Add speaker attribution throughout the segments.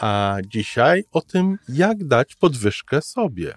Speaker 1: A dzisiaj o tym, jak dać podwyżkę sobie.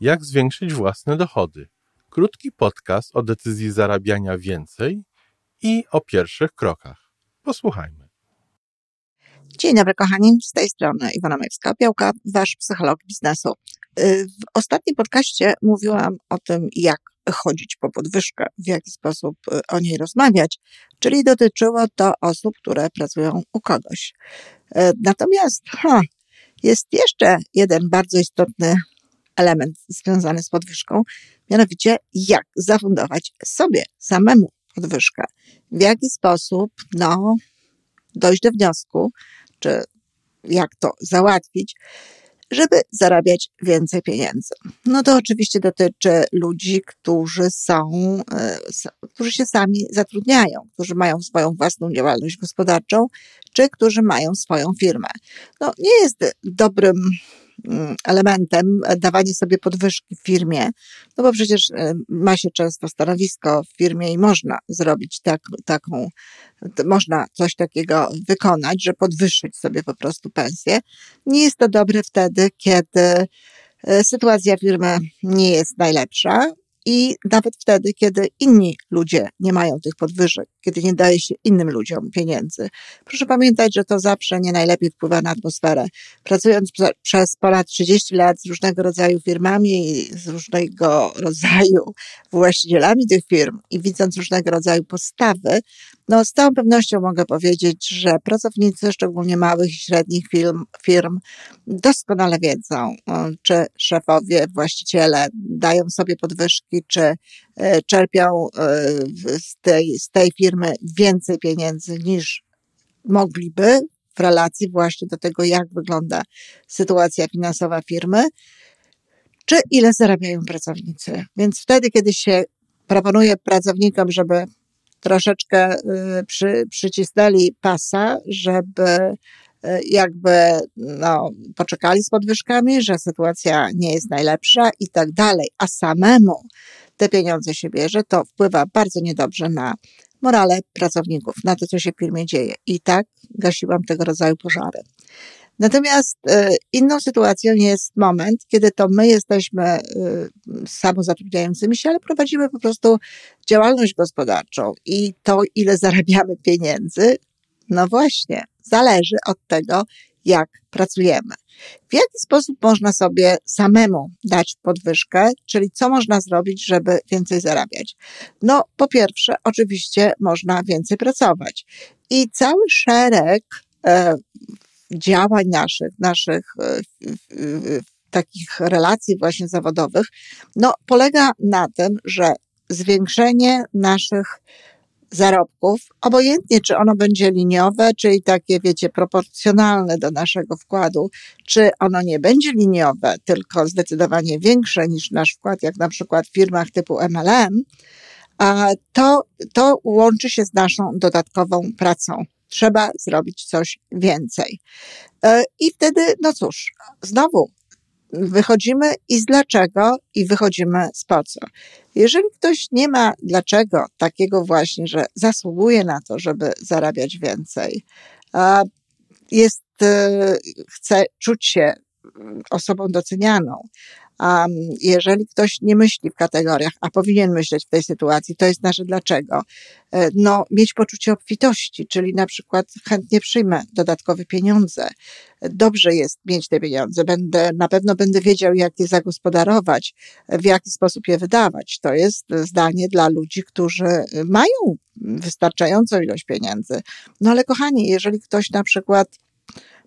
Speaker 1: Jak zwiększyć własne dochody. Krótki podcast o decyzji zarabiania więcej i o pierwszych krokach. Posłuchajmy.
Speaker 2: Dzień dobry, kochani. Z tej strony Iwona Majewska-Opiełka, wasz psycholog biznesu. Y, w ostatnim podcaście mówiłam o tym, jak chodzić po podwyżkę, w jaki sposób y, o niej rozmawiać, czyli dotyczyło to osób, które pracują u kogoś. Y, natomiast ha, jest jeszcze jeden bardzo istotny element związany z podwyżką, mianowicie jak zafundować sobie samemu podwyżkę. W jaki sposób no, dojść do wniosku, czy jak to załatwić, żeby zarabiać więcej pieniędzy. No to oczywiście dotyczy ludzi, którzy są, e, którzy się sami zatrudniają, którzy mają swoją własną działalność gospodarczą, czy którzy mają swoją firmę. No nie jest dobrym elementem dawanie sobie podwyżki w firmie, no bo przecież e, ma się często stanowisko w firmie i można zrobić tak, taką, można coś takiego wykonać, że podwyższyć sobie po prostu pensję. Nie jest to dobre wtedy, kiedy e, sytuacja firmy nie jest najlepsza, i nawet wtedy, kiedy inni ludzie nie mają tych podwyżek, kiedy nie daje się innym ludziom pieniędzy. Proszę pamiętać, że to zawsze nie najlepiej wpływa na atmosferę. Pracując przez ponad 30 lat z różnego rodzaju firmami, z różnego rodzaju właścicielami tych firm i widząc różnego rodzaju postawy, no z całą pewnością mogę powiedzieć, że pracownicy, szczególnie małych i średnich firm, firm doskonale wiedzą, czy szefowie, właściciele dają sobie podwyżki czy e, czerpią e, z tej, z tej firmy więcej pieniędzy niż mogliby w relacji właśnie do tego, jak wygląda sytuacja finansowa firmy, czy ile zarabiają pracownicy. Więc wtedy, kiedy się proponuje pracownikom, żeby troszeczkę e, przy, przycisnęli pasa, żeby jakby no, poczekali z podwyżkami, że sytuacja nie jest najlepsza i tak dalej, a samemu te pieniądze się bierze, to wpływa bardzo niedobrze na morale pracowników, na to, co się w firmie dzieje. I tak gasiłam tego rodzaju pożary. Natomiast y, inną sytuacją jest moment, kiedy to my jesteśmy y, samozatrudniającymi się, ale prowadzimy po prostu działalność gospodarczą i to, ile zarabiamy pieniędzy, no właśnie, zależy od tego, jak pracujemy. W jaki sposób można sobie samemu dać podwyżkę, czyli co można zrobić, żeby więcej zarabiać? No, po pierwsze, oczywiście można więcej pracować. I cały szereg e, działań naszych, naszych e, takich relacji właśnie zawodowych, no, polega na tym, że zwiększenie naszych zarobków, obojętnie czy ono będzie liniowe, czyli takie, wiecie, proporcjonalne do naszego wkładu, czy ono nie będzie liniowe, tylko zdecydowanie większe niż nasz wkład, jak na przykład w firmach typu MLM, to, to łączy się z naszą dodatkową pracą. Trzeba zrobić coś więcej. E, I wtedy, no cóż, znowu wychodzimy i z dlaczego i wychodzimy z po co. Jeżeli ktoś nie ma dlaczego takiego właśnie, że zasługuje na to, żeby zarabiać więcej, jest, e, chce czuć się osobą docenianą, a jeżeli ktoś nie myśli w kategoriach, a powinien myśleć w tej sytuacji, to jest nasze dlaczego. E, no, mieć poczucie obfitości, czyli na przykład chętnie przyjmę dodatkowe pieniądze. Dobrze jest mieć te pieniądze. Będę, na pewno będę wiedział, jak je zagospodarować, w jaki sposób je wydawać. To jest zdanie dla ludzi, którzy mają wystarczającą ilość pieniędzy. No ale kochani, jeżeli ktoś na przykład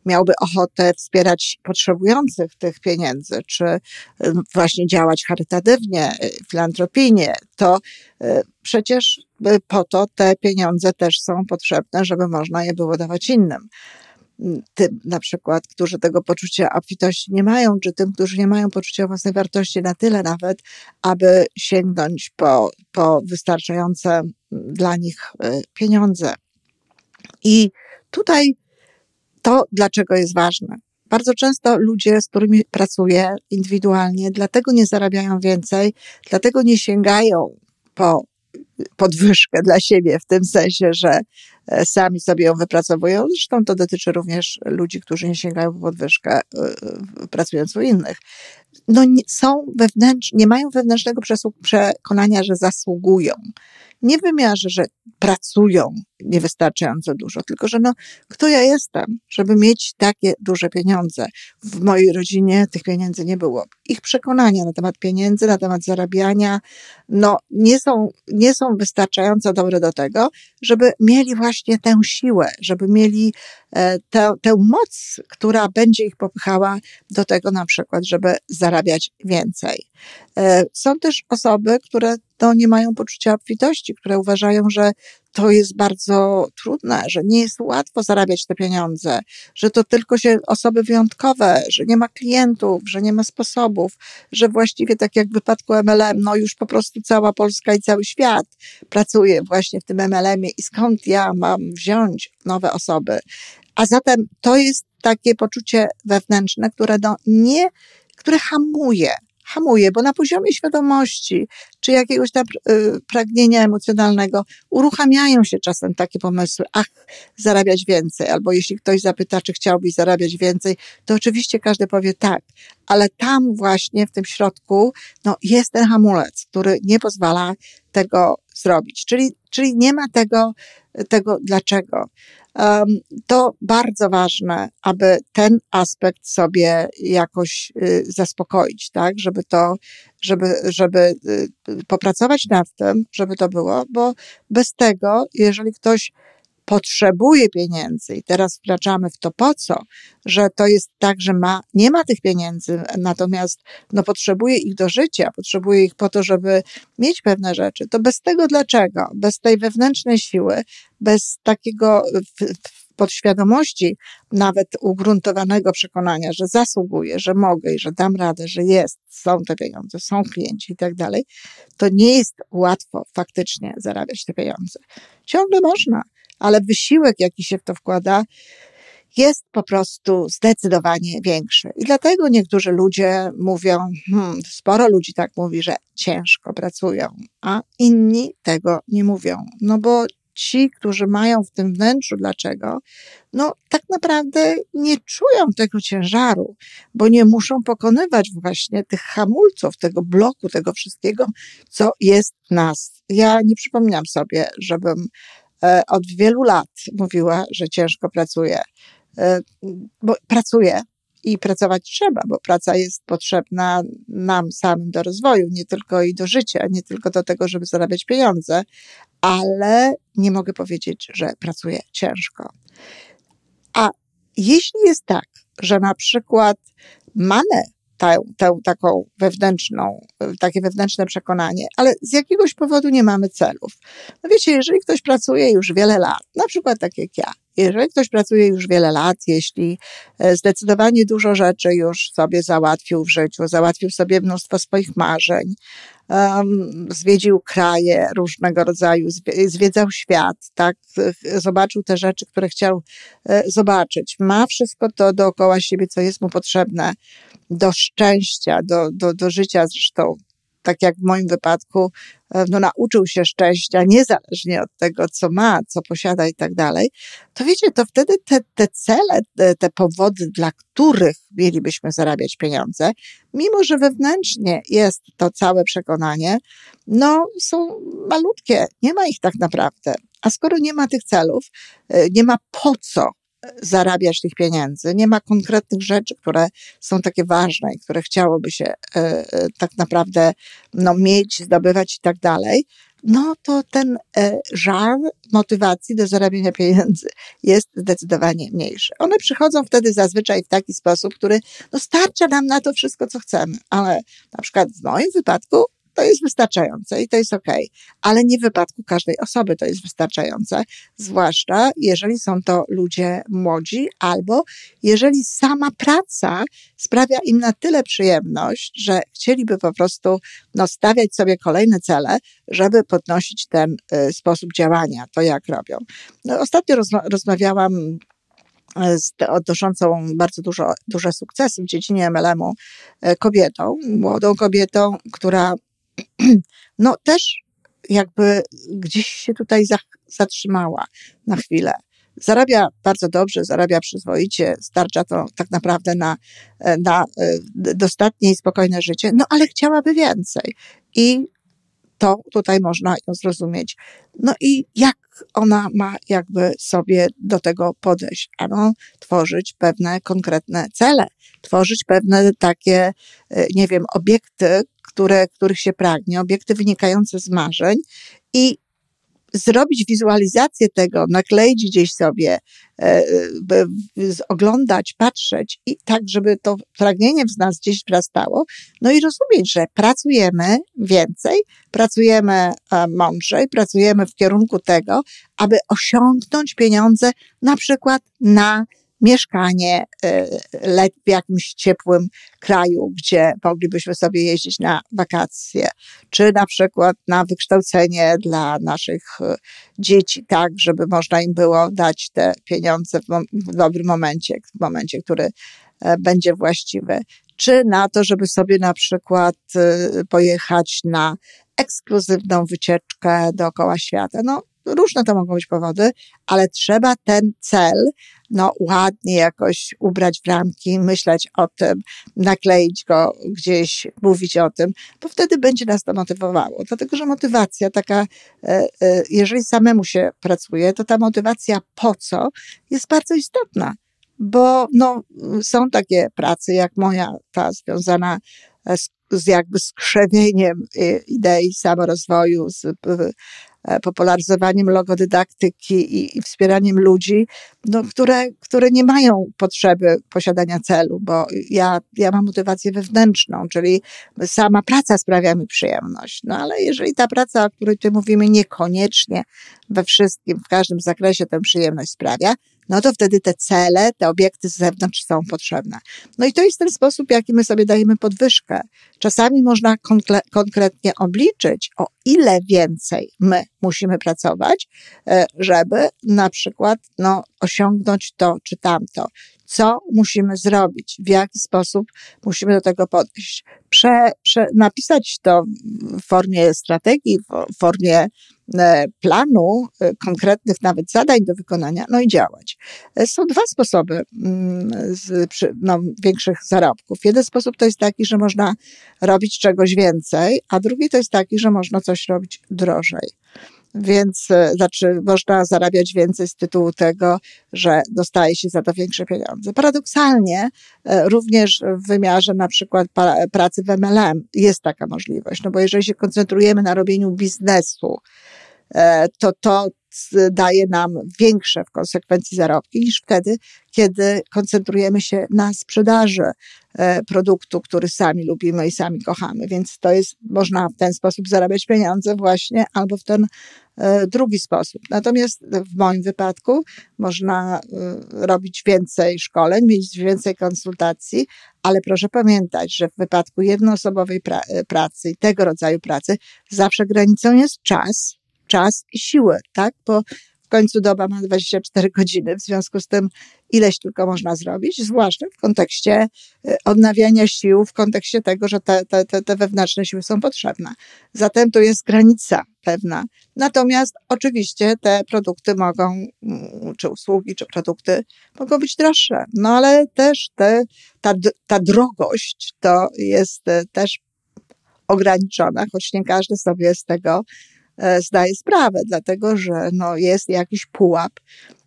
Speaker 2: miałby ochotę wspierać potrzebujących tych pieniędzy, czy y, właśnie działać charytatywnie, y, filantropijnie, to y, przecież po to te pieniądze też są potrzebne, żeby można je było dawać innym. tym na przykład, którzy tego poczucia obfitości nie mają, czy tym, którzy nie mają poczucia własnej wartości na tyle nawet, aby sięgnąć po, po wystarczające dla nich pieniądze. I tutaj to, dlaczego jest ważne. Bardzo często ludzie, z którymi pracuję indywidualnie, dlatego nie zarabiają więcej, dlatego nie sięgają po podwyżkę dla siebie, w tym sensie, że e, sami sobie ją wypracowują. Zresztą to dotyczy również ludzi, którzy nie sięgają po podwyżkę, e, pracując u innych. No, są wewnętrz, nie mają wewnętrznego przekonania, że zasługują nie w wymiarze, że pracują niewystarczająco dużo, tylko że no, kto ja jestem, żeby mieć takie duże pieniądze. W mojej rodzinie tych pieniędzy nie było. Ich przekonania na temat pieniędzy, na temat zarabiania, no, nie są, nie są wystarczająco dobre do tego, żeby mieli właśnie tę siłę, żeby mieli e, tę, tę moc, która będzie ich popychała do tego na przykład, żeby zarabiać więcej. E, są też osoby, które to nie mają poczucia obfitości, które uważają, że to jest bardzo trudne, że nie jest łatwo zarabiać te pieniądze, że to tylko się osoby wyjątkowe, że nie ma klientów, że nie ma sposobów, że właściwie tak jak w wypadku MLM, no już po prostu cała Polska i cały świat pracuje właśnie w tym MLM-ie i skąd ja mam wziąć nowe osoby. A zatem to jest takie poczucie wewnętrzne, które no nie, które hamuje hamuje, bo na poziomie świadomości czy jakiegoś tam y, pragnienia emocjonalnego uruchamiają się czasem takie pomysły, ach, zarabiać więcej, albo jeśli ktoś zapyta, czy chciałbyś zarabiać więcej, to oczywiście każdy powie tak, ale tam właśnie w tym środku no, jest ten hamulec, który nie pozwala tego zrobić. Czyli, czyli nie ma tego, tego dlaczego. To bardzo ważne, aby ten aspekt sobie jakoś y, zaspokoić, tak, żeby to, żeby, żeby y, popracować nad tym, żeby to było, bo bez tego, jeżeli ktoś potrzebuje pieniędzy i teraz wkraczamy w to po co, że to jest tak, że ma, nie ma tych pieniędzy, natomiast no, potrzebuje ich do życia, potrzebuje ich po to, żeby mieć pewne rzeczy, to bez tego dlaczego, bez tej wewnętrznej siły, bez takiego podświadomości, nawet ugruntowanego przekonania, że zasługuję, że mogę i że dam radę, że jest, są te pieniądze, są klienci i tak dalej, to nie jest łatwo faktycznie zarabiać te pieniądze. Ciągle można, ale wysiłek, jaki się w to wkłada, jest po prostu zdecydowanie większy. I dlatego niektórzy ludzie mówią, hmm, sporo ludzi tak mówi, że ciężko pracują, a inni tego nie mówią. No bo ci, którzy mają w tym wnętrzu, dlaczego? No, tak naprawdę nie czują tego ciężaru, bo nie muszą pokonywać właśnie tych hamulców, tego bloku, tego wszystkiego, co jest w nas. Ja nie przypominam sobie, żebym od wielu lat mówiła, że ciężko pracuje. E, bo pracuje i pracować trzeba, bo praca jest potrzebna nam samym do rozwoju, nie tylko i do życia, nie tylko do tego, żeby zarabiać pieniądze, ale nie mogę powiedzieć, że pracuję ciężko. A jeśli jest tak, że na przykład mamy tę, tę taką wewnętrzną, takie wewnętrzne przekonanie, ale z jakiegoś powodu nie mamy celów. No wiecie, jeżeli ktoś pracuje już wiele lat, na przykład tak jak ja, jeżeli ktoś pracuje już wiele lat, jeśli e, zdecydowanie dużo rzeczy już sobie załatwił w życiu, załatwił sobie mnóstwo swoich marzeń, um, zwiedził kraje różnego rodzaju, zwiedzał świat, tak, zobaczył te rzeczy, które chciał e, zobaczyć. Ma wszystko to dookoła siebie, co jest mu potrzebne do szczęścia, do, do, do życia zresztą tak jak w moim wypadku, e, no, nauczył się szczęścia niezależnie od tego, co ma, co posiada i tak dalej, to wiecie, to wtedy te, te cele, te, te powody, dla których mielibyśmy zarabiać pieniądze, mimo że wewnętrznie jest to całe przekonanie, no są malutkie, nie ma ich tak naprawdę. A skoro nie ma tych celów, e, nie ma po co zarabiać tych pieniędzy, nie ma konkretnych rzeczy, które są takie ważne i które chciałoby się e, e, tak naprawdę no, mieć, zdobywać i tak dalej, no to ten e, żar motywacji do zarabiania pieniędzy jest zdecydowanie mniejszy. One przychodzą wtedy zazwyczaj w taki sposób, który no, starcza nam na to wszystko, co chcemy, ale na przykład w moim wypadku to jest wystarczające i to jest ok, ale nie w wypadku każdej osoby to jest wystarczające, zwłaszcza jeżeli są to ludzie młodzi albo jeżeli sama praca sprawia im na tyle przyjemność, że chcieliby po prostu no, stawiać sobie kolejne cele, żeby podnosić ten y, sposób działania, to jak robią. No, ostatnio rozma rozmawiałam z odnoszącą bardzo dużo, duże sukcesy w dziedzinie MLM-u e, kobietą, młodą kobietą, która no też jakby gdzieś się tutaj zatrzymała na chwilę. Zarabia bardzo dobrze, zarabia przyzwoicie, starcza to tak naprawdę na, na e, dostatnie i spokojne życie, no ale chciałaby więcej. I to tutaj można ją zrozumieć. No i jak ona ma jakby sobie do tego podejść? Ano, tworzyć pewne konkretne cele, tworzyć pewne takie, e, nie wiem, obiekty, które, których się pragnie, obiekty wynikające z marzeń i zrobić wizualizację tego, nakleić gdzieś sobie, e, oglądać, patrzeć i tak, żeby to pragnienie w nas gdzieś wzrastało, no i rozumieć, że pracujemy więcej, pracujemy e, mądrzej, pracujemy w kierunku tego, aby osiągnąć pieniądze na przykład na mieszkanie e, w jakimś ciepłym kraju, gdzie moglibyśmy sobie jeździć na wakacje, czy na przykład na wykształcenie dla naszych e, dzieci, tak, żeby można im było dać te pieniądze w, dobrym momencie, w momencie, który e, będzie właściwy, czy na to, żeby sobie na przykład pojechać na ekskluzywną wycieczkę dookoła świata. No, różne to mogą być powody, ale trzeba ten cel no, ładnie jakoś ubrać w ramki, myśleć o tym, nakleić go gdzieś, mówić o tym, bo wtedy będzie nas to motywowało. Dlatego, że motywacja taka, e, e, jeżeli samemu się pracuje, to ta motywacja po co jest bardzo istotna. Bo no, są takie prace jak moja, ta związana z, z jakby skrzewieniem idei samorozwoju, z E, popularyzowaniem logodydaktyki i, i wspieraniem ludzi, no, które, które nie mają potrzeby posiadania celu, bo ja, ja mam motywację wewnętrzną, czyli sama praca sprawia mi przyjemność. No ale jeżeli ta praca, o której tu mówimy, niekoniecznie we wszystkim, w każdym zakresie tę przyjemność sprawia, no to wtedy te cele, te obiekty z zewnątrz są potrzebne. No i to jest ten sposób, jaki my sobie dajemy podwyżkę. Czasami można konkretnie obliczyć, o ile więcej my musimy pracować, e, żeby na przykład no, osiągnąć to czy tamto. Co musimy zrobić? W jaki sposób musimy do tego podejść? Prze, prze, napisać to w formie strategii, w formie E, planu, e, konkretnych nawet zadań do wykonania, no i działać. E, są dwa sposoby mm, z, no, większych zarobków. Jeden sposób to jest taki, że można robić czegoś więcej, a drugi to jest taki, że można coś robić drożej. Więc znaczy, można zarabiać więcej z tytułu tego, że dostaje się za to większe pieniądze. Paradoksalnie, również w wymiarze na przykład pracy w MLM jest taka możliwość, no bo jeżeli się koncentrujemy na robieniu biznesu, E, to to daje nam większe w konsekwencji zarobki niż wtedy, kiedy koncentrujemy się na sprzedaży e, produktu, który sami lubimy i sami kochamy. Więc to jest, można w ten sposób zarabiać pieniądze właśnie, albo w ten e, drugi sposób. Natomiast w moim wypadku można robić więcej szkoleń, mieć więcej konsultacji, ale proszę pamiętać, że w wypadku jednoosobowej pracy i tego rodzaju pracy zawsze granicą jest czas, czas i siłę, tak? Bo w końcu doba ma 24 godziny, w związku z tym ileś tylko można zrobić, zwłaszcza w kontekście y, odnawiania sił, w kontekście tego, że te, te, te, wewnętrzne siły są potrzebne. Zatem tu jest granica pewna. Natomiast oczywiście te produkty mogą, mm, czy usługi, czy produkty mogą być droższe. No ale też te, ta, ta drogość to jest y, też ograniczona, choć nie każdy sobie z tego zdaje sprawę, dlatego że no, jest jakiś pułap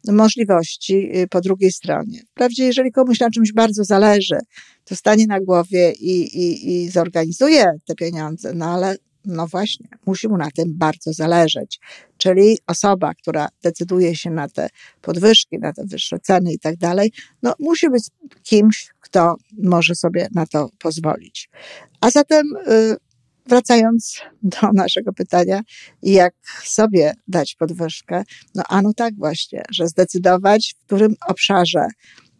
Speaker 2: możliwości y, po drugiej stronie. Wprawdzie, jeżeli komuś na czymś bardzo zależy, to stanie na głowie i, i, i zorganizuje te pieniądze, no ale no właśnie, musi mu na tym bardzo zależeć. Czyli osoba, która decyduje się na te podwyżki, na te wyższe ceny i tak dalej, no musi być kimś, kto może sobie na to pozwolić. A zatem y, Wracając do naszego pytania, jak sobie dać podwyżkę? No, a no tak właśnie, że zdecydować, w którym obszarze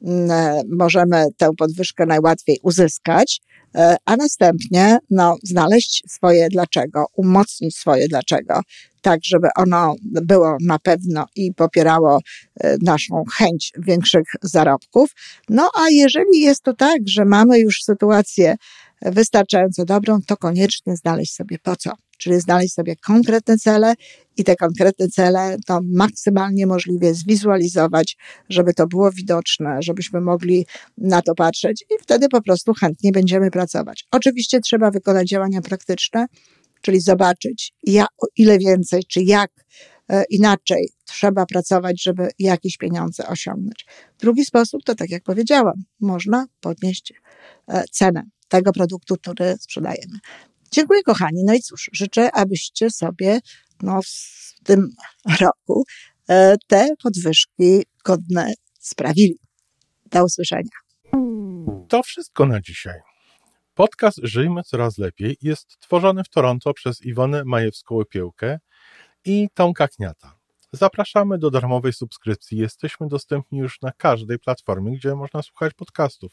Speaker 2: mm, możemy tę podwyżkę najłatwiej uzyskać, e, a następnie no, znaleźć swoje dlaczego, umocnić swoje dlaczego, tak żeby ono było na pewno i popierało e, naszą chęć większych zarobków. No a jeżeli jest to tak, że mamy już sytuację wystarczająco dobrą, to koniecznie znaleźć sobie po co. Czyli znaleźć sobie konkretne cele i te konkretne cele to maksymalnie możliwie zwizualizować, żeby to było widoczne, żebyśmy mogli na to patrzeć i wtedy po prostu chętnie będziemy pracować. Oczywiście trzeba wykonać działania praktyczne, czyli zobaczyć, jak, o ile więcej, czy jak e, inaczej trzeba pracować, żeby jakieś pieniądze osiągnąć. Drugi sposób to, tak jak powiedziałam, można podnieść e, cenę tego produktu, który sprzedajemy. Dziękuję, kochani. No i cóż, życzę, abyście sobie no, w tym roku e, te podwyżki godne sprawili. Do usłyszenia.
Speaker 1: To wszystko na dzisiaj. Podcast Żyjmy Coraz Lepiej jest tworzony w Toronto przez Iwonę Majewską-Opiełkę i Tomka Kniata. Zapraszamy do darmowej subskrypcji. Jesteśmy dostępni już na każdej platformie, gdzie można słuchać podcastów.